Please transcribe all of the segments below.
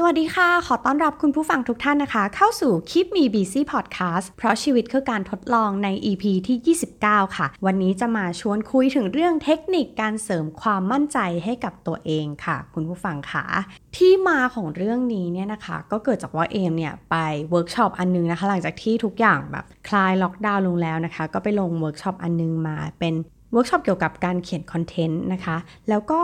สวัสดีค่ะ ขอต้อนรับคุณผู้ฟังทุกท่านนะคะ เข้าสู่ Keep Me Busy Podcast เพราะชีวิตคือการทดลองใน EP ที่ 29 ค่ะ วันนี้จะมาชวนคุยถึงเรื่องเทคนิคการเสริมความมั่นใจให้กับตัวเองค่ะ คุณผู้ฟังคะ ที่มาของเรื่องนี้เนี่ยนะคะ ก็เกิดจากว่าเอมเนี่ย ไปเวิร์กช็อปอันนึงนะคะ หลังจากที่ทุกอย่างแบบคลายล็อกดาวน์ลงแล้วนะคะ ก็ไปลงเวิร์กช็อปอันนึงมาเป็นเวิร์กช็อปเกี่ยวกับการเขียนคอนเทนต์นะคะ แล้วก็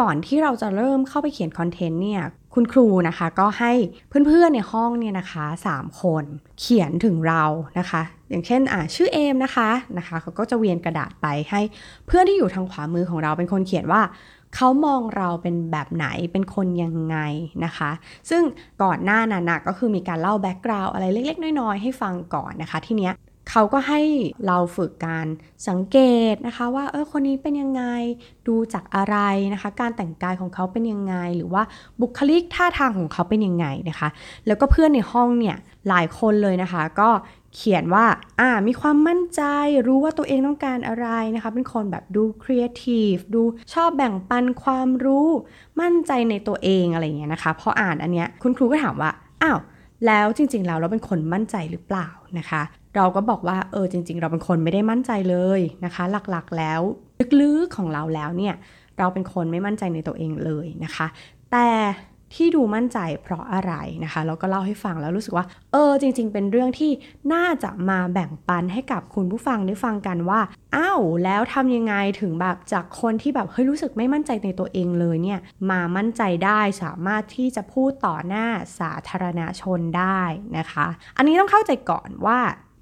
ก่อนที่เราจะเริ่มเข้าไปเขียนคอนเทนต์เนี่ยคุณครูนะคะก็ให้เพื่อนๆในห้องเนี่ยนะคะ3คนเขียนถึงเรานะคะ อย่างเช่นอ่าชื่อเอมนะคะนะคะเขาก็จะเวียนกระดาษไปให้เพื่อนที่อยู่ทางขวามือของเราเป็นคนเขียนว่าเขามองเราเป็นแบบไหนเป็นคนยังไงนะคะ ซึ่งก่อนหน้านั้นนะก็คือมีการเล่า background อะไรเล็ก ๆ น้อย ๆ ให้ฟังก่อนนะคะ ทีเนี้ย เขาก็ให้เราฝึกการสังเกตนะคะว่าเออคนนี้เป็นยังไงดูจากอะไรนะคะ การแต่งกายของเขาเป็นยังไง หรือว่าบุคลิกท่าทางของเขาเป็นยังไงนะคะ แล้วก็เพื่อนในห้องเนี่ยหลายคนเลยนะคะ ก็เขียนว่าอ่ามีความมั่นใจรู้ว่าตัวเองต้องการอะไรนะคะ เป็นคนแบบดูครีเอทีฟดูชอบแบ่งปันความรู้ มั่นใจในตัวเองอะไรอย่างเงี้ยนะคะพออ่านอันเนี้ยคุณครูก็ถามว่าอ้าว แล้วจริงๆแล้วเราเป็นคนมั่นใจหรือเปล่านะคะ เราก็บอกว่าเออจริง ๆ เราเป็นคนไม่ได้มั่นใจเลยนะคะ หลักๆแล้วลึกๆของเราแล้วเนี่ยเราเป็นคนไม่มั่นใจในตัวเองเลยนะคะ แต่ ที่ดูมั่นใจเพราะอะไรนะคะเราก็เล่าให้ฟังแล้วรู้สึกว่า เออจริง ๆ เป็นเรื่องที่น่าจะมาแบ่งปันให้กับคุณผู้ฟังได้ฟังกันว่าอ้าวแล้วทำยังไงถึงแบบจากคนที่แบบเฮ้ยรู้สึกไม่มั่นใจในตัวเองเลยเนี่ยมามั่นใจได้สามารถที่จะพูดต่อหน้าสาธารณชนได้นะคะ อันนี้ต้องเข้าใจก่อนว่า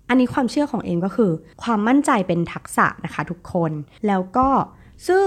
อันนี้ความเชื่อของเองก็คือ ความมั่นใจเป็นทักษะนะคะทุกคน แล้วก็ซึ่ง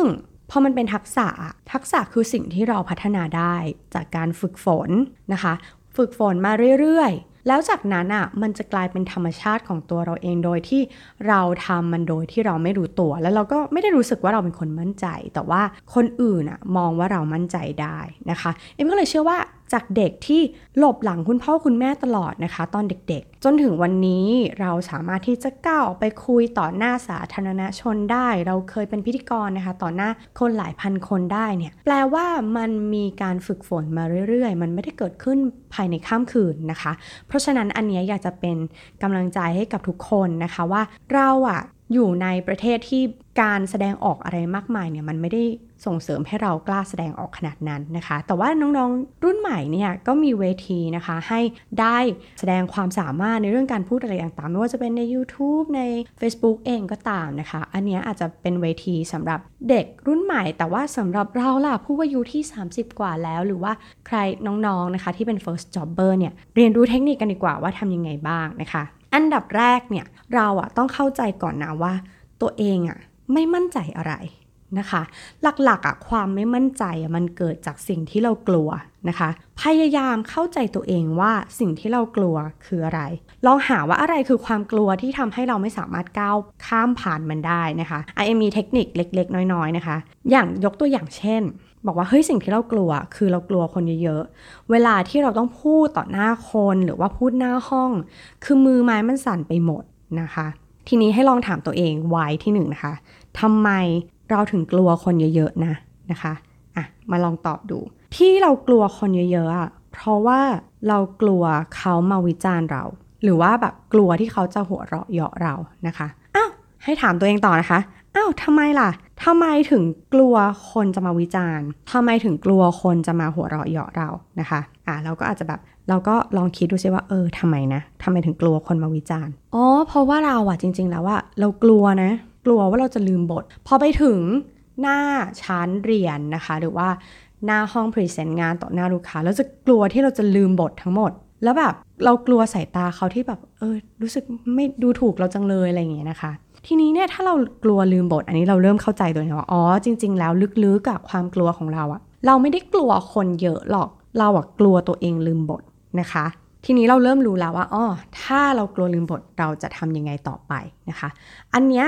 พอมันเป็นทักษะ ทักษะคือสิ่งที่เราพัฒนาได้จากการฝึกฝนนะคะ ฝึกฝนมาเรื่อยๆ แล้วจากนั้นอะมันจะกลายเป็นธรรมชาติของตัวเราเองโดยที่เราทำมันโดยที่เราไม่รู้ตัว แล้วเราก็ไม่ได้รู้สึกว่าเราเป็นคนมั่นใจ แต่ว่าคนอื่นอะมองว่าเรามั่นใจได้นะคะ เอ็มก็เลยเชื่อว่าจากเด็กที่หลบหลังคุณพ่อคุณแม่ตลอดนะคะ ตอนเด็กๆ จนถึงวันนี้เราสามารถที่จะก้าวออกไปคุยต่อหน้าสาธารณชนได้ เราเคยเป็นพิธีกรนะคะ ต่อหน้าคนหลายพันคนได้เนี่ยแปลว่ามันมีการฝึกฝนมาเรื่อยๆ มันไม่ได้เกิดขึ้นภายในข้ามคืนนะคะ เพราะฉะนั้นอันนี้อยากจะเป็นกำลังใจให้กับทุกคนนะคะว่าเราอะ อยู่ในประเทศที่การแสดงออกอะไรมากมายเนี่ยมันไม่ได้ส่งเสริมให้เรากล้าแสดงออกขนาดนั้นนะคะ แต่ว่าน้องๆ รุ่นใหม่เนี่ยก็มีเวทีนะคะให้ได้แสดงความสามารถในเรื่องการพูดอะไรต่างๆ ไม่ว่าจะเป็นใน YouTube ใน Facebook เองก็ตามนะคะ อันนี้อาจจะเป็นเวทีสำหรับเด็กรุ่นใหม่ แต่ว่าสำหรับเราล่ะผู้อายุที่ 30 กว่าแล้ว หรือว่าใครน้องๆนะคะที่เป็น first jobber เนี่ยเรียนรู้เทคนิคกันดีกว่าว่าทำยังไงบ้างนะคะ อันดับแรกเนี่ยเราอะต้องเข้าใจก่อนนะว่า ตัวเองอะไม่มั่นใจอะไร นะคะ หลักๆอะความไม่มั่นใจอะมันเกิดจากสิ่งที่เรากลัวนะคะ พยายามเข้าใจตัวเองว่าสิ่งที่เรากลัวคืออะไร ลองหาว่าอะไรคือความกลัวที่ทำให้เราไม่สามารถก้าวข้ามผ่านมันได้นะคะไอมีเทคนิคเล็ก ๆ น้อย ๆ นะคะ อย่างยกตัวอย่างเช่น บอกว่าเฮ้ยสิ่งที่เรากลัว คือเรากลัวคนเยอะๆ เวลาที่เราต้องพูดต่อหน้าคนหรือว่าพูดหน้าห้อง คือมือไม้มันสั่นไปหมดนะคะ ทีนี้ให้ลองถามตัวเองไว้ที่หนึ่งนะคะทำไม เราถึงกลัวคนเยอะๆนะนะคะอะมาลองตอบดู ที่เรากลัวคนเยอะๆอะเพราะว่าเรากลัวเขามาวิจารณ์เรา หรือว่าแบบกลัวที่เขาจะหัวเราะเยาะเรานะคะอ้าวให้ถามตัวเองต่อนะคะอ้าวทำไมล่ะทำไมถึงกลัวคนจะมาวิจารณ์ทำไมถึงกลัวคนจะมาหัวเราะเยาะเรานะคะอะเราก็อาจจะแบบเราก็ลองคิดดูซิว่าเออทำไมนะทำไมถึงกลัวคนมาวิจารณ์อ๋อเพราะว่าเราอะจริง ๆ แล้วว่าเรากลัวนะ กลัวว่าเราจะลืมบท พอไปถึงหน้าชั้นเรียนนะคะ หรือว่าหน้าห้องพรีเซนต์งานต่อหน้าลูกค้าแล้วจะกลัวที่เราจะลืมบททั้งหมด แล้วแบบเรากลัวสายตาเขาที่แบบเออรู้สึกไม่ดูถูกเราจังเลยอะไรอย่างเงี้ยนะคะ ทีนี้เนี่ยถ้าเรากลัวลืมบท อันนี้เราเริ่มเข้าใจตัวเองว่าอ๋อจริง ๆ แล้วลึกๆกับความกลัวของเราอะเราไม่ได้กลัวคนเยอะหรอกเราอะกลัวตัวเองลืมบทนะคะ ทีนี้เราเริ่มรู้แล้วว่าอ๋อถ้าเรากลัวลืมบทเราจะทำยังไงต่อไปนะคะ อันเนี้ย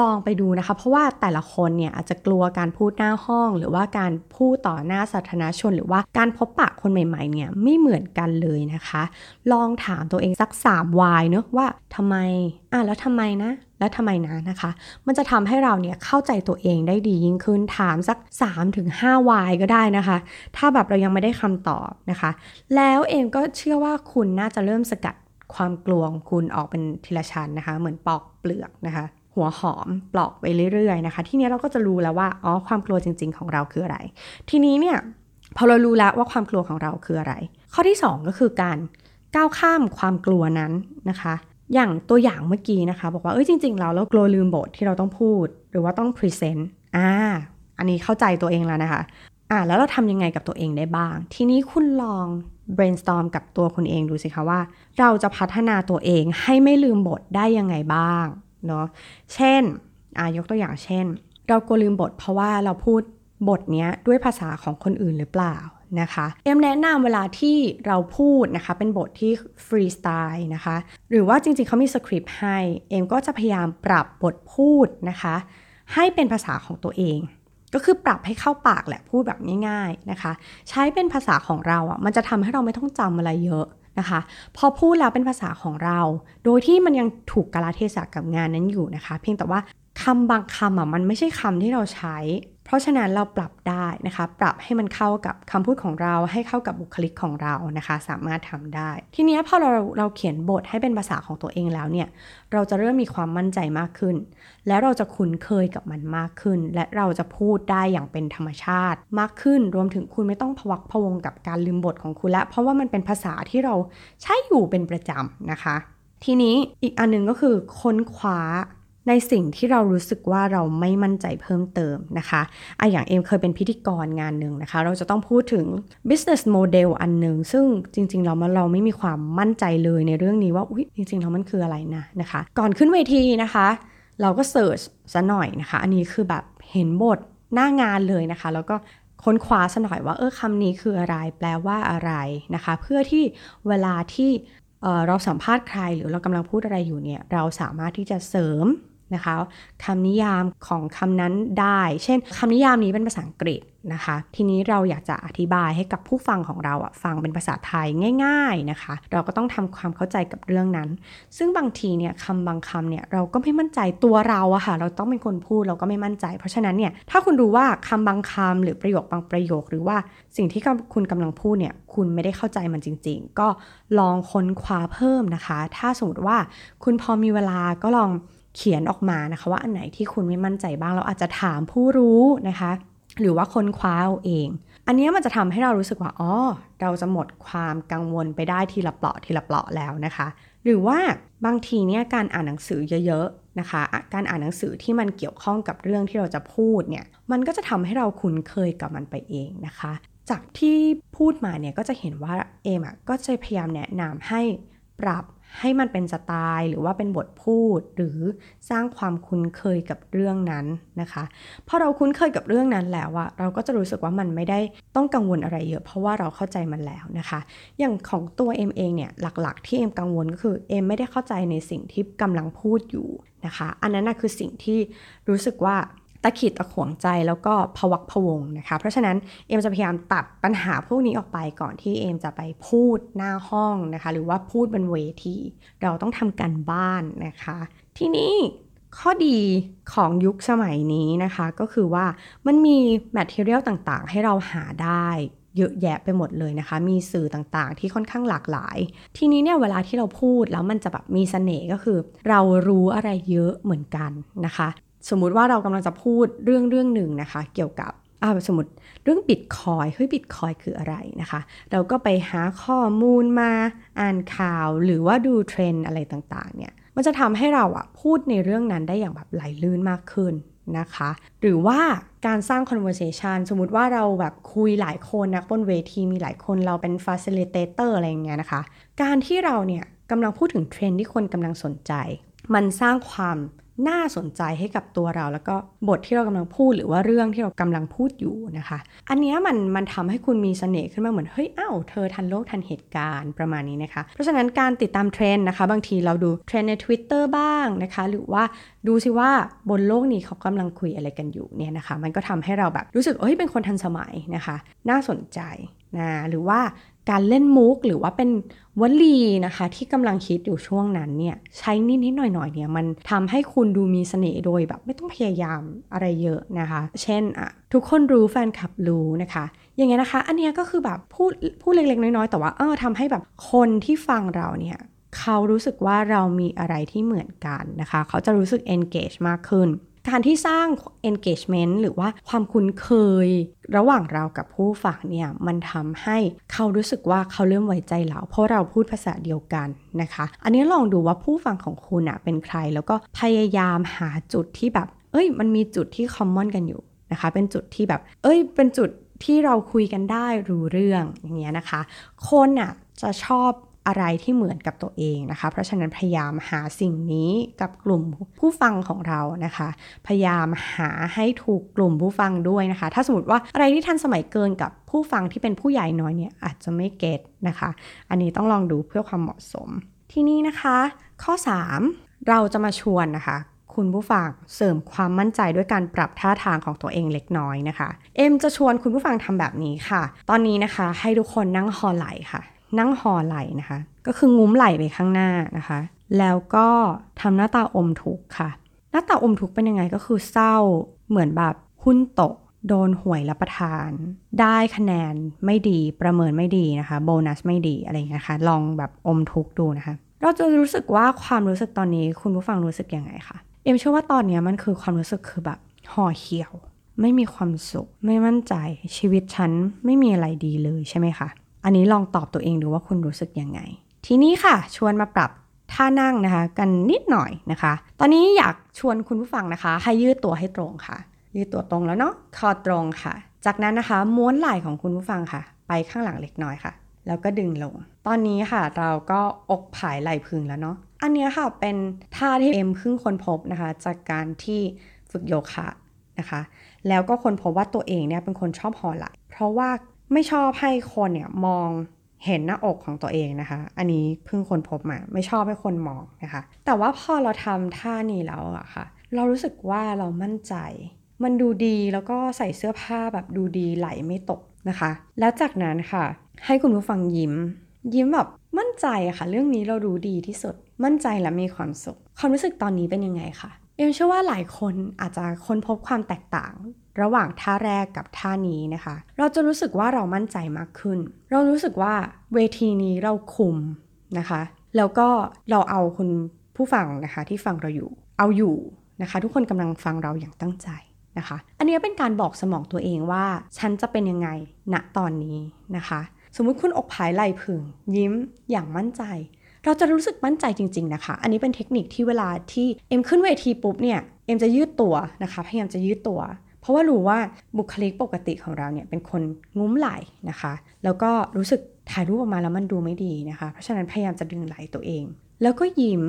ลองไปดูนะคะ เพราะว่าแต่ละคนเนี่ยอาจจะกลัวการพูดหน้าห้อง หรือว่าการพูดต่อหน้าสาธารณชน หรือว่าการพบปะคนใหม่ๆเนี่ยไม่เหมือนกันเลยนะคะ ลองถามตัวเองสัก3วายเนอะว่าทำไมอะแล้วทำไมนะ และทำไมนะนะคะ มันจะทำให้เราเนี่ยเข้าใจตัวเองได้ดียิ่งขึ้นถามสัก 3-5วายก็ได้นะคะ ถ้าแบบเรายังไม่ได้คำตอบนะคะ แล้วเองก็เชื่อว่าคุณน่าจะเริ่มสกัดความกลัวของคุณออกเป็นทีละชั้นนะคะ เหมือนปอกเปลือกนะคะ หัวหอมปลอกไปเรื่อยๆนะคะ ทีนี้เราก็จะรู้แล้วว่าอ๋อความกลัวจริง ๆ ของเราคืออะไร ทีนี้เนี่ยพอเรารู้แล้วว่าความกลัวของเราคืออะไร ข้อที่ 2 ก็คือการก้าวข้ามความกลัวนั้นนะคะ อย่างตัวอย่างเมื่อกี้นะคะ บอกว่าเอ้ยจริง ๆ เราเรากลัวลืมบทที่เราต้องพูด หรือว่าต้องพรีเซนต์อ่าอันนี้เข้าใจตัวเองแล้วนะคะอ่าแล้วเราทำยังไงกับตัวเองได้บ้าง ทีนี้คุณลอง brainstorm กับตัวคุณเองดูสิคะว่า เราจะพัฒนาตัวเองให้ไม่ลืมบทได้ยังไงบ้าง เนาะเช่นอายกตัวอย่างเช่น เรากลัวลืมบทเพราะว่าเราพูดบทนี้ด้วยภาษาของคนอื่นหรือเปล่านะคะเอ็มแนะนำเวลาที่เราพูดนะคะ เป็นบทที่ฟรีสไตล์นะคะ หรือว่าจริงๆเขามีสคริปต์ให้ เอ็มก็จะพยายามปรับบทพูดนะคะ ให้เป็นภาษาของตัวเอง ก็คือปรับให้เข้าปากแหละพูดแบบง่าย ๆนะคะ ใช้เป็นภาษาของเราอะมันจะทำให้เราไม่ต้องจำอะไรเยอะ นะคะ พอพูดแล้วเป็นภาษาของเรา โดยที่มันยังถูกกาลเทศะกับงานนั้นอยู่นะคะ เพียงแต่ว่าคำบางคำอะมันไม่ใช่คำที่เราใช้ เพราะฉะนั้นเราปรับได้นะคะ ปรับให้มันเข้ากับคำพูดของเรา ให้เข้ากับบุคลิกของเรานะคะ สามารถทำได้ ทีนี้พอเราเราเขียนบทให้เป็นภาษาของตัวเองแล้วเนี่ย เราจะเริ่มมีความมั่นใจมากขึ้น และเราจะคุ้นเคยกับมันมากขึ้น และเราจะพูดได้อย่างเป็นธรรมชาติมากขึ้น รวมถึงคุณไม่ต้องพวักพวงกับการลืมบทของคุณแล้วเพราะว่ามันเป็นภาษาที่เราใช้อยู่เป็นประจำนะคะ ทีนี้อีกอันนึงก็คือค้นคว้า ในสิ่งที่เรารู้สึกว่าเราไม่มั่นใจเพิ่มเติมนะคะอะอย่างเอ็มเคยเป็นพิธีกรงานหนึ่งนะคะ เราจะต้องพูดถึง business model อันหนึ่งซึ่งจริงๆเราเราไม่มีความมั่นใจเลยในเรื่องนี้ว่าอุ้ยจริงๆแล้วมันคืออะไรนะนะคะ ก่อนขึ้นเวทีนะคะ เราก็เสิร์ชซะหน่อยนะคะ อันนี้คือแบบเห็นบทหน้างานเลยนะคะ แล้วก็ค้นคว้าซะหน่อยว่าเออคำนี้คืออะไร แปลว่าอะไรนะคะ เพื่อที่เวลาที่เราสัมภาษณ์ใครหรือเรากำลังพูดอะไรอยู่เนี่ย เราสามารถที่จะเสริม นะคะคำนิยามของคำนั้นได้ เช่นคำนิยามนี้เป็นภาษาอังกฤษนะคะ ทีนี้เราอยากจะอธิบายให้กับผู้ฟังของเราอะฟังเป็นภาษาไทยง่าย ๆนะคะ เราก็ต้องทำความเข้าใจกับเรื่องนั้น ซึ่งบางทีเนี่ยคำบางคำเนี่ยเราก็ไม่มั่นใจตัวเราอะค่ะ เราต้องเป็นคนพูดเราก็ไม่มั่นใจ เพราะฉะนั้นเนี่ยถ้าคุณรู้ว่าคำบางคำหรือประโยคบางประโยค หรือว่าสิ่งที่คุณกำลังพูดเนี่ยคุณไม่ได้เข้าใจมันจริง ๆ ก็ลองค้นคว้าเพิ่มนะคะ ถ้าสมมติว่าคุณพอมีเวลาก็ลอง เขียนออกมานะคะ ว่าอันไหนที่คุณไม่มั่นใจบ้างเราอาจจะถามผู้รู้นะคะ หรือว่าค้นคว้าเอาเอง อันนี้มันจะทำให้เรารู้สึกว่าอ๋อเราจะหมดความกังวลไปได้ทีละเปลาะทีละเปลาะแล้วนะคะ หรือว่าบางทีเนี่ยการอ่านหนังสือเยอะๆนะคะ การอ่านหนังสือที่มันเกี่ยวข้องกับเรื่องที่เราจะพูดเนี่ยมันก็จะทำให้เราคุ้นเคยกับมันไปเองนะคะ จากที่พูดมาเนี่ยก็จะเห็นว่าเอมอะก็จะพยายามแนะนำให้ปรับ ให้มันเป็นสไตล์หรือว่าเป็นบทพูดหรือสร้างความคุ้นเคยกับเรื่องนั้นนะคะพอเราคุ้นเคยกับเรื่องนั้นแล้วอะเราก็จะรู้สึกว่ามันไม่ได้ต้องกังวลอะไรเยอะ เพราะว่าเราเข้าใจมันแล้วนะคะ อย่างของตัวเอ็มเองเนี่ยหลักๆ ที่เอ็มกังวลก็คือเอ็มไม่ได้เข้าใจในสิ่งที่กำลังพูดอยู่นะคะ อันนั้นคือสิ่งที่รู้สึกว่า ตะขิดตะขวงใจแล้วก็พวักพวงนะคะ เพราะฉะนั้นเอมจะพยายามตัดปัญหาพวกนี้ออกไปก่อนที่เอมจะไปพูดหน้าห้องนะคะ หรือว่าพูดบนเวที เราต้องทำกันบ้านนะคะ ที่นี้ข้อดีของยุคสมัยนี้นะคะ ก็คือว่ามันมีแมทเทอเรียลต่างๆ ให้เราหาได้เยอะแยะไปหมดเลยนะคะ มีสื่อต่างๆ ที่ค่อนข้างหลากหลาย ทีนี้เนี่ยเวลาที่เราพูดแล้วมันจะแบบมีสเสน่ห์ก็คือ เรารู้อะไรเยอะเหมือนกันนะคะ สมมุติว่าเรากำลังจะพูดเรื่องเรื่องหนึ่งนะคะ เกี่ยวกับอ่าสมมติเรื่องบิตคอยเฮ้ยบิตคอยคืออะไรนะคะ เราก็ไปหาข้อมูลมาอ่านข่าวหรือว่าดูเทรนอะไรต่างๆ เนี่ย มันจะทำให้เราอะพูดในเรื่องนั้นได้อย่างแบบไหลลื่นมากขึ้นนะคะ หรือว่าการสร้าง conversation สมมุติว่าเราแบบคุยหลายคนนะบนเวทีมีหลายคนเราเป็น facilitator อะไรอย่างเงี้ยนะคะ การที่เราเนี่ยกำลังพูดถึงเทรนด์ที่คนกำลังสนใจ มันสร้างความ น่าสนใจให้กับตัวเรา แล้วก็บทที่เรากำลังพูดหรือว่าเรื่องที่เรากำลังพูดอยู่นะคะ อันนี้มันมันทำให้คุณมีเสน่ห์ขึ้นมาเหมือนเฮ้ยอ้าวเธอทันโลกทันเหตุการณ์ประมาณนี้นะคะ เพราะฉะนั้นการติดตามเทรนด์นะคะ บางทีเราดูเทรนด์ใน Twitter บ้างนะคะ หรือว่าดูซิว่าบนโลกนี้เขากำลังคุยอะไรกันอยู่เนี่ยนะคะ มันก็ทำให้เราแบบรู้สึกเฮ้ยเป็นคนทันสมัยนะคะ น่าสนใจนะหรือว่า การเล่นมุกหรือว่าเป็นวลีนะคะ ที่กำลังคิดอยู่ช่วงนั้นเนี่ยใช้นิดๆหน่อยๆเนี่ยมันทำให้คุณดูมีเสน่ห์โดยแบบไม่ต้องพยายามอะไรเยอะนะคะ เช่นอะทุกคนรู้แฟนคลับรู้นะคะ อย่างเงี้ยนะคะ อันเนี้ยก็คือแบบพูดพูดเล็กๆ น้อยๆ แต่ว่าเออทำให้แบบคนที่ฟังเราเนี่ยเขารู้สึกว่าเรามีอะไรที่เหมือนกันนะคะ เขาจะรู้สึก engage มากขึ้น การที่สร้าง engagement หรือว่าความคุ้นเคยระหว่างเรากับผู้ฟังเนี่ยมันทำให้เขารู้สึกว่าเขาเริ่มไว้ใจเรา เพราะเราพูดภาษาเดียวกันนะคะ อันนี้ลองดูว่าผู้ฟังของคุณอะเป็นใคร แล้วก็พยายามหาจุดที่แบบ เอ้ย มันมีจุดที่ common กันอยู่นะคะ เป็นจุดที่แบบ เอ้ย เป็นจุดที่เราคุยกันได้รู้เรื่องอย่างเงี้ยนะคะ คนอะจะชอบ อะไรที่เหมือนกับตัวเองนะคะ เพราะฉะนั้นพยายามหาสิ่งนี้กับกลุ่มผู้ฟังของเรานะคะ พยายามหาให้ถูกกลุ่มผู้ฟังด้วยนะคะ ถ้าสมมติว่าอะไรที่ทันสมัยเกินกับผู้ฟังที่เป็นผู้ใหญ่น้อยเนี่ยอาจจะไม่เก็ตนะคะ อันนี้ต้องลองดูเพื่อความเหมาะสม ที่นี้นะคะ ข้อ 3 เราจะมาชวนนะคะคุณผู้ฟังเสริมความมั่นใจด้วยการปรับท่าทางของตัวเองเล็กน้อยนะคะ เอ็มจะชวนคุณผู้ฟังทำแบบนี้ค่ะ ตอนนี้นะคะให้ทุกคนนั่งคอไหลค่ะ นั่งห่อไหลนะคะ ก็คืองุ้มไหลไปข้างหน้านะคะ แล้วก็ทำหน้าตาอมทุกข์ค่ะ หน้าตาอมทุกข์เป็นยังไงก็คือเศร้าเหมือนแบบหุ้นตก โดนหวยรับประทาน ได้คะแนนไม่ดีประเมินไม่ดีนะคะ โบนัสไม่ดีอะไรอย่างเงี้ยคะ่ะ ลองแบบอมทุกข์ดูนะคะ เราจะรู้สึกว่าความรู้สึกตอนนี้คุณผู้ฟังรู้สึกยังไงคะเอ็มเชื่อว่าตอนนี้มันคือความรู้สึกคือแบบห่อเหี่ยว ไม่มีความสุข ไม่มั่นใจชีวิตฉันไม่มีอะไรดีเลยใช่ไหมคะ อันนี้ลองตอบตัวเองดูว่าคุณรู้สึกยังไง ทีนี้ค่ะ ชวนมาปรับท่านั่งนะคะ กันนิดหน่อยนะคะ ตอนนี้อยากชวนคุณผู้ฟังนะคะ ให้ยืดตัวให้ตรงค่ะ ยืดตัวตรงแล้วเนาะคอตรงค่ะ จากนั้นนะคะ ม้วนไหล่ของคุณผู้ฟังค่ะ ไปข้างหลังเล็กน้อยค่ะ แล้วก็ดึงลง ตอนนี้ค่ะเราก็อกผายไหล่พึงแล้วเนาะอันนี้ค่ะเป็นท่าที่เอ็มเพิ่งค้นพบนะคะ จากการที่ฝึกโยคะนะคะ แล้วก็ค้นพบว่าตัวเองเนี่ยเป็นคนชอบห่อไหล่เพราะว่า ไม่ชอบให้คนเนี่ยมองเห็นหน้าอกของตัวเองนะคะ อันนี้เพิ่งคนพบมา ไม่ชอบให้คนมองนะคะ แต่ว่าพอเราทำท่านี้แล้วอะค่ะ เรารู้สึกว่าเรามั่นใจ มันดูดีแล้วก็ใส่เสื้อผ้าแบบดูดีไหลไม่ตกนะคะ แล้วจากนั้นค่ะ ให้คุณผู้ฟังยิ้ม ยิ้มแบบมั่นใจอะค่ะ เรื่องนี้เรารู้ดีที่สุด มั่นใจและมีความสุข ความรู้สึกตอนนี้เป็นยังไงคะเอ็มเชื่อว่าหลายคนอาจจะค้นพบความแตกต่าง ระหว่างท่าแรกกับท่านี้นะคะ เราจะรู้สึกว่าเรามั่นใจมากขึ้น เรารู้สึกว่าเวทีนี้เราคุมนะคะ แล้วก็เราเอาคุณผู้ฟังนะคะที่ฟังเราอยู่ เอาอยู่นะคะ ทุกคนกำลังฟังเราอย่างตั้งใจนะคะ อันนี้เป็นการบอกสมองตัวเองว่า ฉันจะเป็นยังไงณตอนนี้นะคะ สมมุติคุณอกผายไหลผึ่งยิ้มอย่างมั่นใจ เราจะรู้สึกมั่นใจจริง ๆ นะคะ อันนี้เป็นเทคนิคที่เวลาที่เอ็มขึ้นเวทีปุ๊บเนี่ยเอ็มจะยืดตัวนะคะ พยายามจะยืดตัว เพราะว่ารู้ว่าบุคลิกปกติของเราเนี่ยเป็นคนงุ้มไหล่นะคะ แล้วก็รู้สึกถ่ายรูปออกมาแล้วมันดูไม่ดีนะคะ เพราะฉะนั้นพยายามจะดึงไหล่ตัวเอง แล้วก็ยิ้ม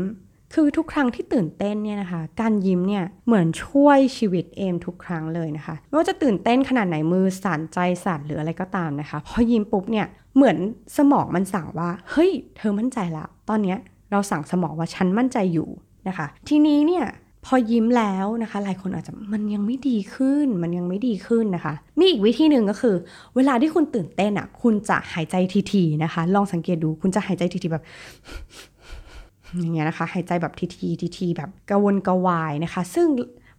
คือทุกครั้งที่ตื่นเต้นเนี่ยนะคะ การยิ้มเนี่ยเหมือนช่วยชีวิตเอมทุกครั้งเลยนะคะไม่ว่าจะตื่นเต้นขนาดไหนมือสั่นใจสั่นหรืออะไรก็ตามนะคะ พอยิ้มปุ๊บเนี่ยเหมือนสมองมันสั่งว่า เฮ้ย เธอมั่นใจละ ตอนเนี้ยเราสั่งสมองว่าฉันมั่นใจอยู่นะคะ ทีนี้เนี่ย พอยิ้มแล้วนะคะ หลายคนอาจจะมันยังไม่ดีขึ้น มันยังไม่ดีขึ้นนะคะ มีอีกวิธีหนึ่งก็คือ เวลาที่คุณตื่นเต้นอะ คุณจะหายใจทีๆนะคะ ลองสังเกตดูคุณจะหายใจทีๆแบบอย่างเงี้ยนะคะหายใจแบบทีๆทีๆแบบกระวนกระวายนะคะ ซึ่ง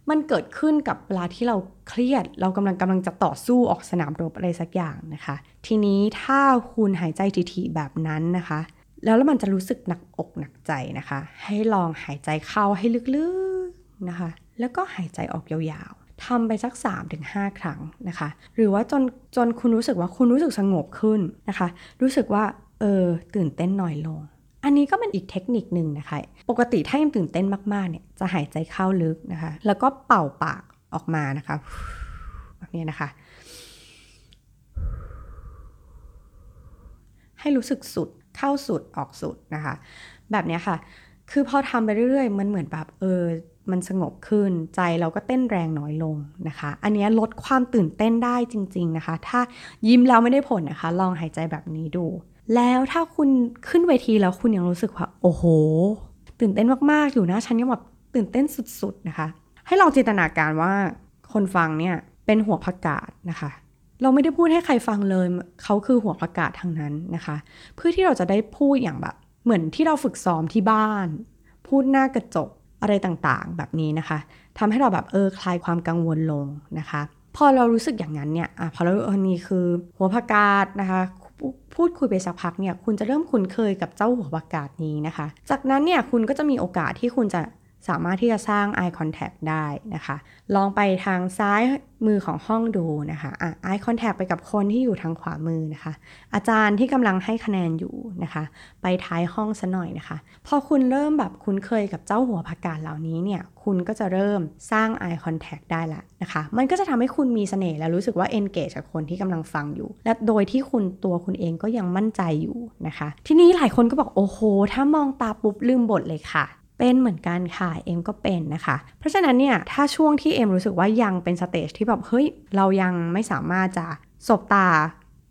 มันเกิดขึ้นกับเวลาที่เราเครียด เรากำลังกำลังจะต่อสู้ออกสนามรบอะไรสักอย่างนะคะ ทีนี้ถ้าคุณหายใจทีๆแบบนั้นนะคะ แล้วแล้วมันจะรู้สึกหนักอกหนักใจนะคะ ให้ลองหายใจเข้าให้ลึก นะคะ แล้วก็หายใจออกยาวๆทำไปสัก 3-5 ครั้งนะคะ หรือว่าจนจนคุณรู้สึกว่าคุณรู้สึกสงบขึ้นนะคะ รู้สึกว่าเออตื่นเต้นหน้อยลง อันนี้ก็เป็นอีกเทคนิคหนึ่งนะคะ ปกติถ้ายังตื่นเต้นมากๆเนี่ยจะหายใจเข้าลึกนะคะ แล้วก็เป่าปากออกมานะคะแบบนี้นะคะ ให้รู้สึกสุดเข้าสุดออกสุดนะคะ แบบนี้ค่ะ คือพอทำไปเรื่อยๆ มันเหมือนแบบเออ มันสงบขึ้นใจเราก็เต้นแรงน้อยลงนะคะ อันนี้ลดความตื่นเต้นได้จริง ๆนะคะ ถ้ายิ้มแล้วไม่ได้ผลนะคะ ลองหายใจแบบนี้ดู แล้วถ้าคุณขึ้นเวทีแล้วคุณยังรู้สึกว่า โอ้โห ตื่นเต้นมากๆอยู่นะ ฉันยังแบบตื่นเต้นสุดๆนะคะ ให้ลองจินตนาการว่าคนฟังเนี่ยเป็นหัวผักกาดนะคะ เราไม่ได้พูดให้ใครฟังเลยเขาคือหัวประกาศทางนั้นนะคะ เพื่อที่เราจะได้พูดอย่างแบบ เหมือนที่เราฝึกซ้อมที่บ้าน พูดหน้ากระจก อะไรต่างๆ แบบนี้นะคะทำให้เราแบบเออคลายความกังวลลงนะคะ พอเรารู้สึกอย่างนั้นเนี่ยอะพอเราอันนี้คือหัวประกาศนะคะพูดคุยไปสักพักเนี่ยคุณจะเริ่มคุ้นเคยกับเจ้าหัวประกาศนี้นะคะ จากนั้นเนี่ยคุณก็จะมีโอกาสที่คุณจะ สามารถที่จะสร้าง eye contact ได้นะคะ ลองไปทางซ้ายมือของห้องดูนะคะอะ eye contact ไปกับคนที่อยู่ทางขวามือนะคะ อาจารย์ที่กำลังให้คะแนนอยู่นะคะ ไปท้ายห้องซะหน่อยนะคะ พอคุณเริ่มแบบคุ้นเคยกับเจ้าหัวผักกาดเหล่านี้เนี่ย คุณก็จะเริ่มสร้าง eye contact ได้ละนะคะ มันก็จะทำให้คุณมีเสน่ห์และรู้สึกว่า engage กับคนที่กำลังฟังอยู่ และโดยที่คุณตัวคุณเองก็ยังมั่นใจอยู่นะคะ ทีนี้หลายคนก็บอกโอ้โห ถ้ามองตาปุ๊บลืมบทเลยค่ะ เป็นเหมือนกันค่ะเอ็มก็เป็นนะคะ เพราะฉะนั้นเนี่ยถ้าช่วงที่เอ็มรู้สึกว่ายังเป็น stage ที่แบบเฮ้ยเรายังไม่สามารถจะสบตา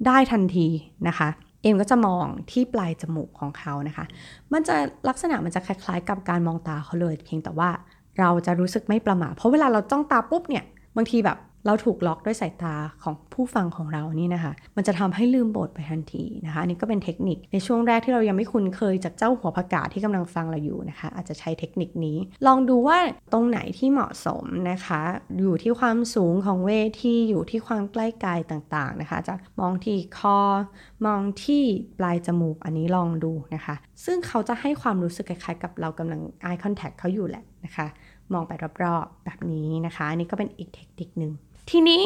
ได้ทันทีนะคะเอ็มก็จะมองที่ปลายจมูกของเขานะคะ มันจะลักษณะมันจะคล้ายๆ กับการมองตาเขาเลย เพียงแต่ว่าเราจะรู้สึกไม่ประหม่าเพราะเวลาเราจ้องตาปุ๊บเนี่ยบางทีแบบ เราถูกล็อกด้วยสายตาของผู้ฟังของเรานี่นะคะ มันจะทำให้ลืมบทไปทันทีนะคะอันนี้ก็เป็นเทคนิคในช่วงแรกที่เรายังไม่คุ้นเคยจากเจ้าหัวผักกาที่กำลังฟังเราอยู่นะคะ อาจจะใช้เทคนิคนี้ ลองดูว่าตรงไหนที่เหมาะสมนะคะ อยู่ที่ความสูงของเวทีอยู่ที่ความใกล้กายต่างๆนะคะ จะมองที่คอ มองที่ปลายจมูกอันนี้ลองดูนะคะ ซึ่งเขาจะให้ความรู้สึกคล้ายๆกับเรากำลัง eye contact เขาอยู่แหละนะคะ มองไปรอบๆแบบนี้นะคะอันนี้ก็เป็นอีกเทคนิคหนึ่ง ทีนี้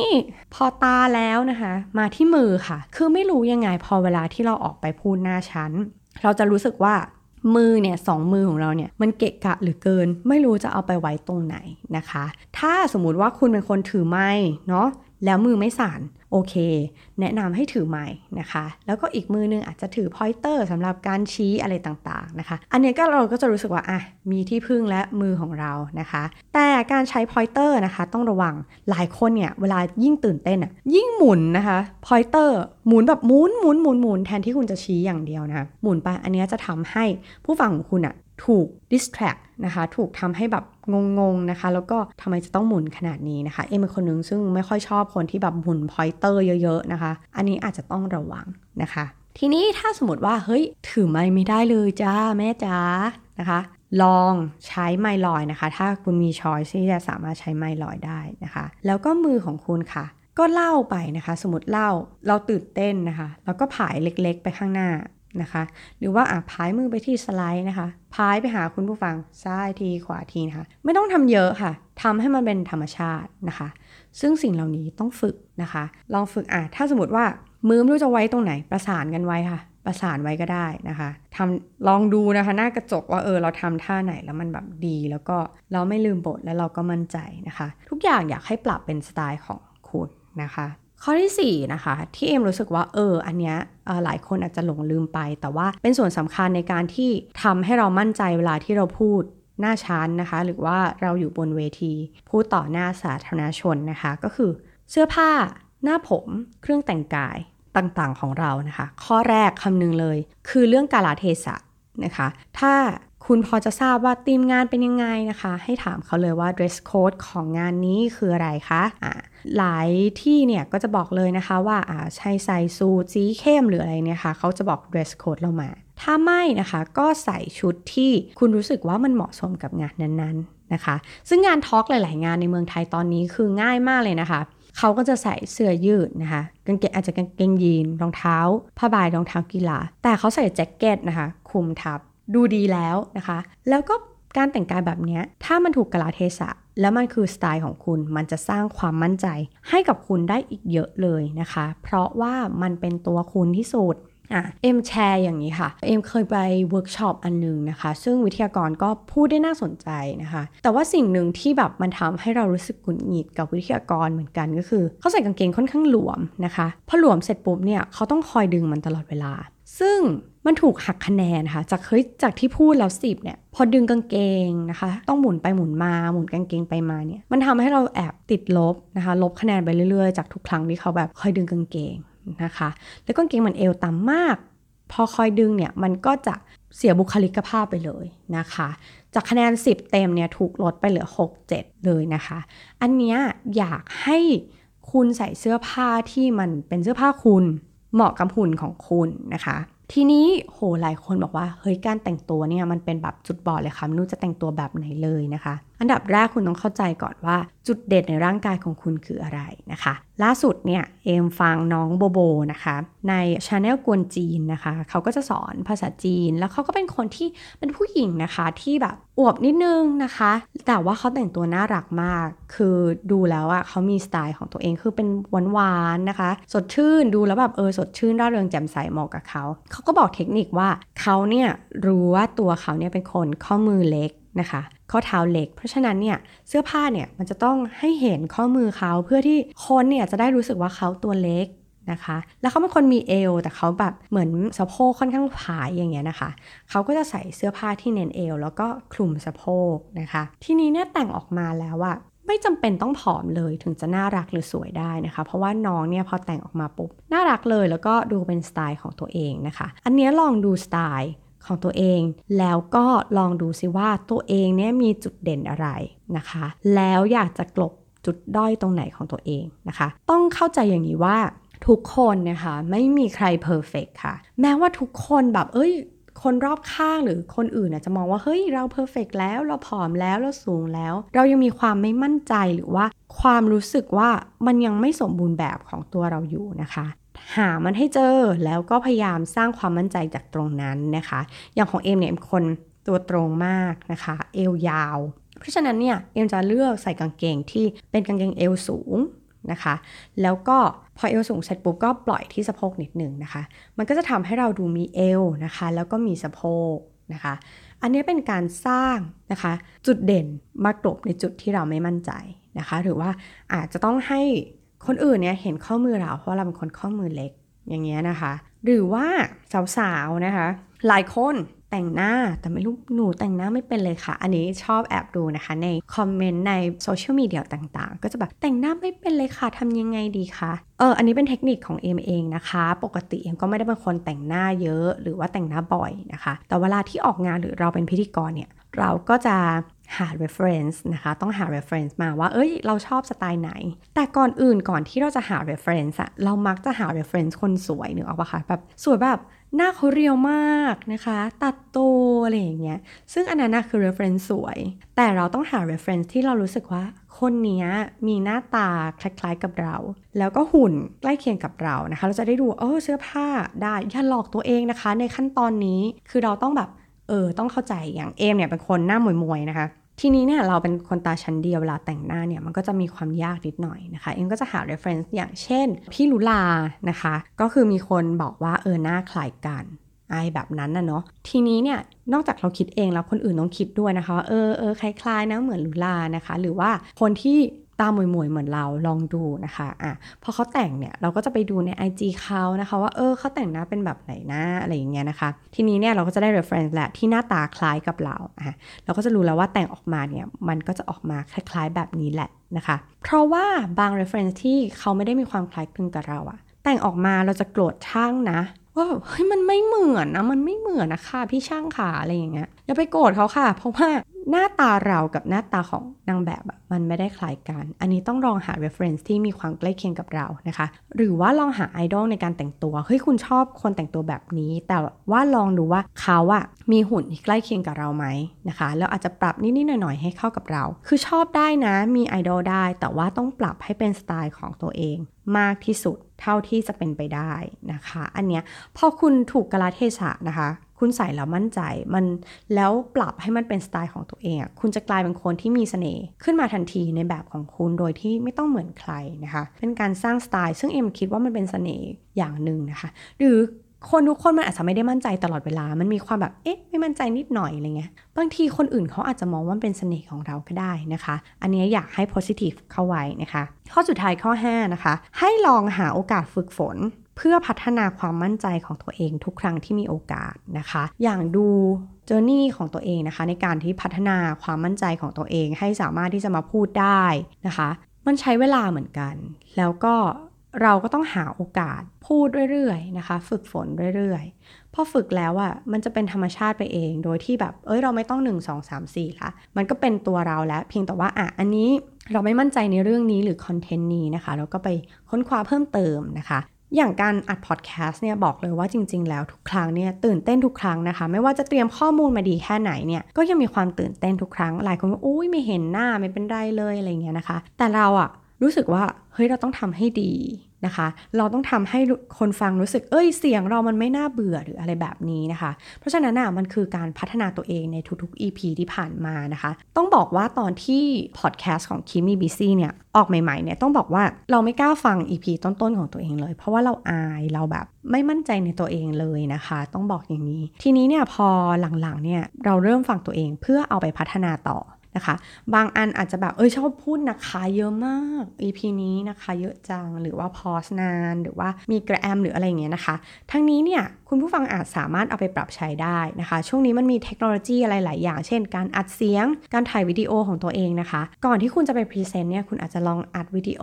พอตาแล้วนะคะ มาที่มือค่ะ คือไม่รู้ยังไงพอเวลาที่เราออกไปพูดหน้าชั้น เราจะรู้สึกว่ามือเนี่ยสองมือของเราเนี่ยมันเกะกะหรือเกิน ไม่รู้จะเอาไปไว้ตรงไหนนะคะ ถ้าสมมุติว่าคุณเป็นคนถือไม้เนาะแล้วมือไม่สั่น อเค แนะนำให้ถือไม้นะคะ แล้วก็อีกมือนึงอาจจะถือพอยเตอร์สำหรับการชี้อะไรต่างๆนะคะ อันนี้ก็เราก็จะรู้สึกว่าอะมีที่พึ่งและมือของเรานะคะ แต่การใช้ pointer นะคะ ต้องระวังหลายคนเนี่ยเวลายิ่งตื่นเต้นอะยิ่งหมุนนะคะ pointer หมุนแบบหมุนหมุนหมุนหมุนแทนที่คุณจะชี้อย่างเดียวนะหมุนไปอันนี้จะทำให้ผู้ฟังของคุณอะถูก distract นะคะ ถูกทำให้แบบงงๆนะคะ แล้วก็ทำไมจะต้องหมุนขนาดนี้นะคะ เอ็มเป็นคนนึงซึ่งไม่ค่อยชอบคนที่แบบหมุน pointer เยอะๆนะคะ อันนี้อาจจะต้องระวังนะคะ ทีนี้ถ้าสมมติว่าเฮ้ยถือไม้ไม่ได้เลยจ้าแม่จ้านะคะลองใช้ไม้ลอยนะคะ ถ้าคุณมีช้อยที่จะสามารถใช้ไม้ลอยได้นะคะ แล้วก็มือของคุณค่ะ ก็เล่าไปนะคะ สมมติเล่าเราตื่นเต้นนะคะ แล้วก็ผายเล็กๆ ไปข้างหน้านะคะ หรือว่าอะพายมือไปที่สไลด์นะคะ พายไปหาคุณผู้ฟังซ้ายทีขวาทีนะคะ ไม่ต้องทำเยอะค่ะทำให้มันเป็นธรรมชาตินะคะ ซึ่งสิ่งเหล่านี้ต้องฝึกนะคะ ลองฝึกอะถ้าสมมติว่ามือไม่รู้จะไว้ตรงไหน ประสานกันไว้ค่ะ ประสานไว้ก็ได้นะคะทำลองดูนะคะ หน้ากระจกว่าเออเราทำท่าไหนแล้วมันแบบดี แล้วก็เราไม่ลืมบทแล้วเราก็มั่นใจนะคะ ทุกอย่างอยากให้ปรับเป็นสไตล์ของคุณนะคะ ข้อที่4นะคะที่เอ็มรู้สึกว่าเอออันเนี้ยหลายคนอาจจะหลงลืมไป แต่ว่าเป็นส่วนสำคัญในการที่ทำให้เรามั่นใจเวลาที่เราพูดหน้าชั้นนะคะ หรือว่าเราอยู่บนเวที พูดต่อหน้าสาธารณชนนะคะ ก็คือเสื้อผ้าหน้าผมเครื่องแต่งกายต่างๆของเรานะคะ ข้อแรกคำนึงเลย คือเรื่องกาลเทศะนะคะ ถ้า คุณพอจะทราบว่าทีมงานเป็นยังไงนะคะ ให้ถามเขาเลยว่า dress code ของงานนี้คืออะไรคะะหลายที่เนี่ยก็จะบอกเลยนะคะว่าใช้ใส่สูทสีเข้มหรืออะไรเนี่ยค่ะเขาจะบอก dress code เรามา ถ้าไม่นะคะก็ใส่ชุดที่คุณรู้สึกว่ามันเหมาะสมกับงานนั้นๆนะคะ ซึ่งงานทอล์กหลาย ๆ งานในเมืองไทยตอนนี้คือง่ายมากเลยนะคะเขาก็จะใส่เสื้อยืดนะคะกางเกงอาจจะกางเกงยีนรองเท้าผ้าใบรองเท้ากีฬา แต่เขาใส่แจ็คเก็ตนะคะคลุมทับ ดูดีแล้วนะคะ แล้วก็การแต่งกายแบบนี้ถ้ามันถูกกลาเทศะ แล้วมันคือสไตล์ของคุณ มันจะสร้างความมั่นใจ ให้กับคุณได้อีกเยอะเลยนะคะ เพราะว่ามันเป็นตัวคุณที่สุดอะเอ็มแชร์อย่างนี้ค่ะ เอ็มเคยไปเวิร์กช็อปอันนึงนะคะ ซึ่งวิทยากรก็พูดได้น่าสนใจนะคะ แต่ว่าสิ่งหนึ่งที่แบบมันทำให้เรารู้สึกหงุดหงิดกับวิทยากรเหมือนกันก็คือ เขาใส่กางเกงค่อนข้างหลวมนะคะ พอหลวมเสร็จปุ๊บเนี่ยเขาต้องคอยดึงมันตลอดเวลา ซึ่งมันถูกหักคะแนนค่ะจากเฮ้ยจากที่พูดแล้วสิบเนี่ยพอดึงกางเกงนะคะ ต้องหมุนไปหมุนมาหมุนกางเกงไปมาเนี่ยมันทำให้เราแอบติดลบนะคะ ลบคะแนนไปเรื่อยๆ จากทุกครั้งที่เขาแบบคอยดึงกางเกงนะคะ แล้วกางเกงมันเอวต่ำมาก พอคอยดึงเนี่ยมันก็จะเสียบุคลิกภาพไปเลยนะคะ จากคะแนน 10 เต็มเนี่ยถูกลดไปเหลือ 6 7 เลยนะคะ อันนี้อยากให้คุณใส่เสื้อผ้าที่มันเป็นเสื้อผ้าคุณ เหมาะกับหุ่นของคุณนะคะ ทีนี้โหหลายคนบอกว่าเฮ้ยการแต่งตัวเนี่ยมันเป็นแบบจุดบอดเลยค่ะไม่รู้จะแต่งตัวแบบไหนเลยนะคะอันดับแรกคุณต้องเข้าใจก่อนว่าจุดเด่นในร่างกายของคุณคืออะไรนะคะ ล่าสุดเนี่ยเอมฟังน้องโบโบนะคะ ในชาแนลกวนจีนนะคะ เขาก็จะสอนภาษาจีน แล้วเขาก็เป็นคนที่เป็นผู้หญิงนะคะที่แบบอวบนิดนึงนะคะ แต่ว่าเขาแต่งตัวน่ารักมาก คือดูแล้วอะเขามีสไตล์ของตัวเองคือเป็นหวานๆนะคะ สดชื่นดูแล้วแบบเออสดชื่นร่าเริงแจ่มใสเหมาะกับเขาเขาก็บอกเทคนิคว่าเขาเนี่ยรู้ว่าตัวเขาเนี่ยเป็นคนข้อมือเล็ก นะคะข้อเท้าเล็ก เพราะฉะนั้นเนี่ยเสื้อผ้าเนี่ยมันจะต้องให้เห็นข้อมือเขาเพื่อที่คนเนี่ยจะได้รู้สึกว่าเขาตัวเล็กนะคะ แล้วเขาเป็นคนมีเอวแต่เขาแบบเหมือนสะโพกค่อนข้างผายอย่างเงี้ยนะคะ เขาก็จะใส่เสื้อผ้าที่เน้นเอวแล้วก็คลุมสะโพกนะคะ ทีนี้เนี่ยแต่งออกมาแล้วอะไม่จำเป็นต้องผอมเลยถึงจะน่ารักหรือสวยได้นะคะ เพราะว่าน้องเนี่ยพอแต่งออกมาปุ๊บน่ารักเลยแล้วก็ดูเป็นสไตล์ของตัวเองนะคะ อันนี้ลองดูสไตล์ ของตัวเอง แล้วก็ลองดูซิว่าตัวเองเนี่ยมีจุดเด่นอะไรนะคะ แล้วอยากจะกลบจุดด้อยตรงไหนของตัวเองนะคะ ต้องเข้าใจอย่างนี้ว่าทุกคนนะคะไม่มีใคร perfect ค่ะ แม้ว่าทุกคนแบบเอ้ยคนรอบข้างหรือคนอื่นจะมองว่าเฮ้ยเรา perfect แล้วเราผอมแล้วเราสูงแล้ว เรายังมีความไม่มั่นใจหรือว่า ความรู้สึกว่ามันยังไม่สมบูรณ์แบบของตัวเราอยู่นะคะ หามันให้เจอแล้วก็พยายามสร้างความมั่นใจจากตรงนั้นนะคะ อย่างของเอมเนี่ยเป็นคนตัวตรงมากนะคะ เอวยาว เพราะฉะนั้นเนี่ยเอมจะเลือกใส่กางเกงที่เป็นกางเกงเอวสูงนะคะ แล้วก็พอเอวสูงเสร็จปุ๊บก็ปล่อยที่สะโพกนิดหนึ่งนะคะ มันก็จะทำให้เราดูมีเอวนะคะ แล้วก็มีสะโพกนะคะ อันนี้เป็นการสร้างนะคะ จุดเด่นมากลบในจุดที่เราไม่มั่นใจนะคะ หรือว่าอาจจะต้องให้ คนอื่นเนี่ยเห็นข้อมือเราเพราะเราเป็นคนข้อมือเล็กอย่างเงี้ยนะคะ หรือว่าสาวๆนะคะ หลายคนแต่งหน้าแต่ไม่รู้หนูแต่งหน้าไม่เป็นเลยค่ะ อันนี้ชอบแอบดูนะคะ ในคอมเมนต์ในโซเชียลมีเดียต่างๆ ก็จะแบบแต่งหน้าไม่เป็นเลยค่ะทำยังไงดีคะเอออันนี้เป็นเทคนิคของเอมเองนะคะ ปกติเอมก็ไม่ได้เป็นคนแต่งหน้าเยอะ หรือว่าแต่งหน้าบ่อยนะคะ แต่เวลาที่ออกงานหรือเราเป็นพิธีกรเนี่ยเราก็จะ หา reference นะคะ ต้องหา reference มาว่า เอ้ย เราชอบสไตล์ไหน แต่ก่อนอื่นก่อนที่เราจะหา reference อะเรามักจะหา reference คนสวยนึกออกปะคะแบบสวยแบบหน้าเขาเรียวมากนะคะ ตัดโตอะไรอย่างเงี้ย ซึ่งอันนั้นคือ reference สวย แต่เราต้องหา reference ที่เรารู้สึกว่า คนนี้มีหน้าตาคล้ายๆกับเรา แล้วก็หุ่นใกล้เคียงกับเรานะคะ เราจะได้ดู เออเสื้อผ้าได้อย่าหลอกตัวเองนะคะ ในขั้นตอนนี้ คือเราต้องแบบ เออต้องเข้าใจอย่างเอมเนี่ยเป็นคนหน้ามวยๆนะคะ ทีนี้เนี่ยเราเป็นคนตาชั้นเดียวเวลาแต่งหน้าเนี่ยมันก็จะมีความยากนิดหน่อยนะคะ เอ็มก็จะหา reference อย่างเช่น พี่ลุลานะคะ ก็คือมีคนบอกว่าเออหน้าคล้ายกันไอแบบนั้นนะเนาะทีนี้เนี่ยนอกจากเราคิดเองแล้วคนอื่นต้องคิดด้วยนะคะว่าเออเออคล้ายๆนะเหมือนลุลานะคะ หรือว่าคนที่ ตาหมยเหมวยเหมือนเราลองดูนะคะอะพอเขาแต่งเนี่ยเราก็จะไปดูใน IG เขานะคะว่าเออเขาแต่งหน้าเป็นแบบไหนหนะอะไรอย่างเงี้ยนะคะ ทีนี้เนี่ยเราก็จะได้ reference แหละที่หน้าตาคล้ายกับเราอะเราก็จะรู้แล้วว่าแต่งออกมาเนี่ยมันก็จะออกมาคล้ายๆแบบนี้แหละนะคะ เพราะว่าบาง reference ที่เขาไม่ได้มีความคล้ายคลึงกับเราอะแต่งออกมาเราจะโกรธช่างนะว่าแบบเฮ้ยมันไม่เหมือนนะมันไม่เหมือนนะคะพี่ช่างขาอะไรอย่างเงี้ยอย่าไปโกรธเขาค่ะ เพราะว่า หน้าตาเรากับหน้าตาของนางแบบมันไม่ได้คล้ายกัน อันนี้ต้องลองหา reference ที่มีความใกล้เคียงกับเรานะคะ หรือว่าลองหาไอดอลในการแต่งตัว เฮ้ยคุณชอบคนแต่งตัวแบบนี้ แต่ว่าลองดูว่าเขาอะมีหุ่นที่ใกล้เคียงกับเราไหมนะคะ แล้วอาจจะปรับนิดๆหน่อยๆให้เข้ากับเรา คือชอบได้นะ มีไอดอลได้ แต่ว่าต้องปรับให้เป็นสไตล์ของตัวเองมากที่สุดเท่าที่จะเป็นไปได้นะคะ อันเนี้ยพอคุณถูกกระเทศะนะคะ คุณใส่แล้วมั่นใจมันแล้วปรับให้มันเป็นสไตล์ของตัวเองอะคุณจะกลายเป็นคนที่มีเสน่ห์ขึ้นมาทันทีในแบบของคุณโดยที่ไม่ต้องเหมือนใครนะคะ เป็นการสร้างสไตล์ซึ่งเอ็มคิดว่ามันเป็นเสน่ห์อย่างหนึ่งนะคะ หรือคนทุกคนมันอาจจะไม่ได้มั่นใจตลอดเวลา มันมีความแบบ เอ๊ะ ไม่มั่นใจนิดหน่อยอะไรเงี้ย บางทีคนอื่นเขาอาจจะมองว่าเป็นเสน่ห์ของเราก็ได้นะคะ อันนี้อยากให้ positive เข้าไว้นะคะ ข้อสุดท้ายข้อ 5 นะคะ ให้ลองหาโอกาสฝึกฝน เพื่อพัฒนาความมั่นใจของตัวเองทุกครั้งที่มีโอกาสนะคะ อย่างดูเจอร์นี่ของตัวเองนะคะ ในการที่พัฒนาความมั่นใจของตัวเอง ให้สามารถที่จะมาพูดได้นะคะ มันใช้เวลาเหมือนกัน แล้วก็เราก็ต้องหาโอกาสพูดเรื่อยๆนะคะ ฝึกฝนเรื่อยๆพอฝึกแล้วอะ่ะมันจะเป็นธรรมชาติไปเอง โดยที่แบบเอ้ยเราไม่ต้อง 1 2 3 4ละมันก็เป็นตัวเราแล้ว เพียงแต่ว่าอะอันนี้เราไม่มั่นใจในเรื่องนี้หรือคอนเทนต์นี้นะคะ เราก็ไปค้นคว้าเพิ่มเติมนะคะ อย่างการอัดพอดแคสต์เนี่ยบอกเลยว่าจริง ๆ แล้วทุกครั้งเนี่ยตื่นเต้นทุกครั้งนะคะ ไม่ว่าจะเตรียมข้อมูลมาดีแค่ไหนเนี่ยก็ยังมีความตื่นเต้นทุกครั้ง หลายคนก็อุ้ยไม่เห็นหน้าไม่เป็นไรเลยอะไรเงี้ยนะคะ แต่เราอะรู้สึกว่าเฮ้ยเราต้องทำให้ดี นะคะ เราต้องทำให้คนฟังรู้สึก เอ้ย เสียงเรามันไม่น่าเบื่อหรืออะไรแบบนี้นะคะ เพราะฉะนั้นน่ะมันคือการพัฒนาตัวเองในทุกๆ EP ที่ผ่านมานะคะ ต้องบอกว่าตอนที่พอดแคสต์ของคิมี่บีซี่เนี่ย ออกใหม่ๆเนี่ยต้องบอกว่าเราไม่กล้าฟัง EP ต้นๆของตัวเองเลย เพราะว่าเราอายเราแบบไม่มั่นใจในตัวเองเลยนะคะ ต้องบอกอย่างนี้ ทีนี้เนี่ยพอหลังๆเนี่ยเราเริ่มฟังตัวเองเพื่อเอาไปพัฒนาต่อ นะคะ บางอันอาจจะแบบเออชอบพูดนะคะเยอะมาก EP นี้นะคะเยอะจังหรือว่าพอสนานหรือว่ามีกระแอมหรืออะไรเงี้ยนะคะ ทั้งนี้เนี่ยคุณผู้ฟังอาจสามารถเอาไปปรับใช้ได้นะคะ ช่วงนี้มันมีเทคโนโลยีอะไรหลายอย่าง เช่น การอัดเสียง การถ่ายวิดีโอของตัวเองนะคะ ก่อนที่คุณจะไปพรีเซนต์เนี่ยคุณอาจจะลองอัดวิดีโอ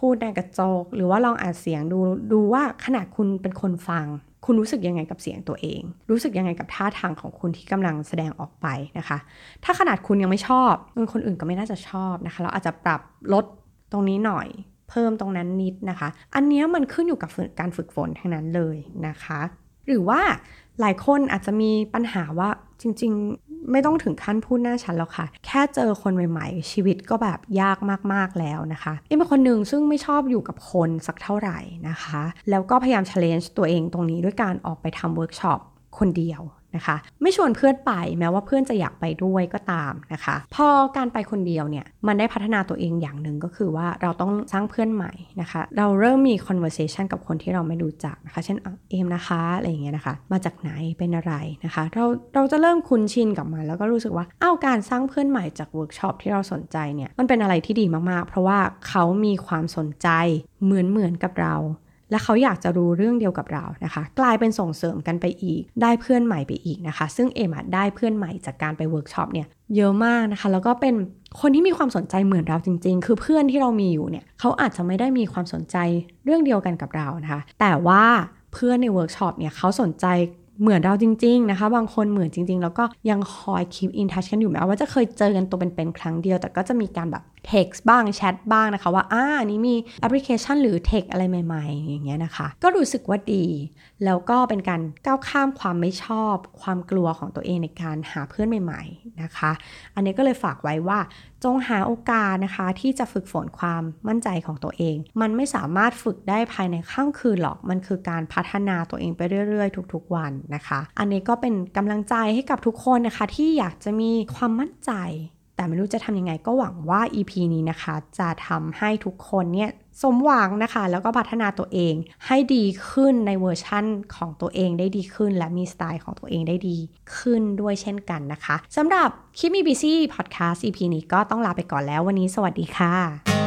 พูดในกระจก หรือว่าลองอัดเสียงดูดูว่าขนาดคุณเป็นคนฟัง คุณรู้สึกยังไงกับเสียงตัวเอง รู้สึกยังไงกับท่าทางของคุณที่กำลังแสดงออกไปนะคะ ถ้าขนาดคุณยังไม่ชอบคนอื่นก็ไม่น่าจะชอบนะคะ เราอาจจะปรับลดตรงนี้หน่อยเพิ่มตรงนั้นนิดนะคะ อันนี้มันขึ้นอยู่กับการฝึกฝนทั้งนั้นเลยนะคะ หรือว่าหลายคนอาจจะมีปัญหาว่าจริง ไม่ต้องถึงขั้นพูดหน้าฉันแล้วค่ะ แค่เจอคนใหม่ ๆ ชีวิตก็แบบยากมากๆแล้วนะคะเอ็มเป็นคนหนึ่งซึ่งไม่ชอบอยู่กับคนสักเท่าไหร่นะคะ แล้วก็พยายาม challenge ตัวเองตรงนี้ด้วยการออกไปทำเวิร์กช็อป คนเดียวนะคะ ไม่ชวนเพื่อนไปแม้ว่าเพื่อนจะอยากไปด้วยก็ตามนะคะ พอการไปคนเดียวเนี่ยมันได้พัฒนาตัวเองอย่างหนึ่งก็คือว่าเราต้องสร้างเพื่อนใหม่นะคะ เราเริ่มมี conversation กับคนที่เราไม่รู้จักนะคะ เช่นเอมนะคะอะไรอย่างเงี้ยนะคะ มาจากไหนเป็นอะไรนะคะ เราเราจะเริ่มคุ้นชินกับมันแล้วก็รู้สึกว่าอ้าวการสร้างเพื่อนใหม่จากเวิร์กช็อปที่เราสนใจเนี่ยมันเป็นอะไรที่ดีมากๆ เพราะว่าเขามีความสนใจเหมือนเหมือนกับเรา และเขาอยากจะรู้เรื่องเดียวกับเรานะคะ กลายเป็นส่งเสริมกันไปอีก ได้เพื่อนใหม่ไปอีกนะคะ ซึ่งเอมได้เพื่อนใหม่จากการไปเวิร์กช็อปเนี่ยเยอะมากนะคะ แล้วก็เป็นคนที่มีความสนใจเหมือนเราจริง ๆ คือเพื่อนที่เรามีอยู่เนี่ยเขาอาจจะไม่ได้มีความสนใจเรื่องเดียวกันกับเรานะคะ แต่ว่าเพื่อนในเวิร์กช็อปเนี่ยเขาสนใจเหมือนเราจริง ๆ นะคะ บางคนเหมือนจริง ๆ แล้วก็ยังคอย keep in touch กันอยู่แม้ว่าจะเคยเจอกันตัวเป็นๆครั้งเดียว แต่ก็จะมีการแบบเท็กซ์บ้างแชทบ้างนะคะว่าอ่านี้มีแอปพลิเคชันหรือเทคอะไรใหม่ๆ อย่างเงี้ยนะคะ ก็รู้สึกว่าดี แล้วก็เป็นการก้าวข้ามความไม่ชอบ ความกลัวของตัวเองในการหาเพื่อนใหม่ๆนะคะ อันนี้ก็เลยฝากไว้ว่าจงหาโอกาสนะคะที่จะฝึกฝนความมั่นใจของตัวเอง มันไม่สามารถฝึกได้ภายในข้ามคืนหรอก มันคือการพัฒนาตัวเองไปเรื่อย ๆ ทุกๆ วันนะคะ อันนี้ก็เป็นกำลังใจให้กับทุกคนนะคะที่อยากจะมีความมั่นใจ แต่ไม่รู้จะทำยังไงก็หวังว่า EP นี้นะคะ จะทำให้ทุกคนเนี่ยสมหวังนะคะ แล้วก็พัฒนาตัวเองให้ดีขึ้นในเวอร์ชั่นของตัวเองได้ดีขึ้น และมีสไตล์ของตัวเองได้ดีขึ้นด้วยเช่นกันนะคะสำหรับ Keep Me Busy พอดแคสต์ EP นี้ก็ต้องลาไปก่อนแล้ววันนี้ สวัสดีค่ะ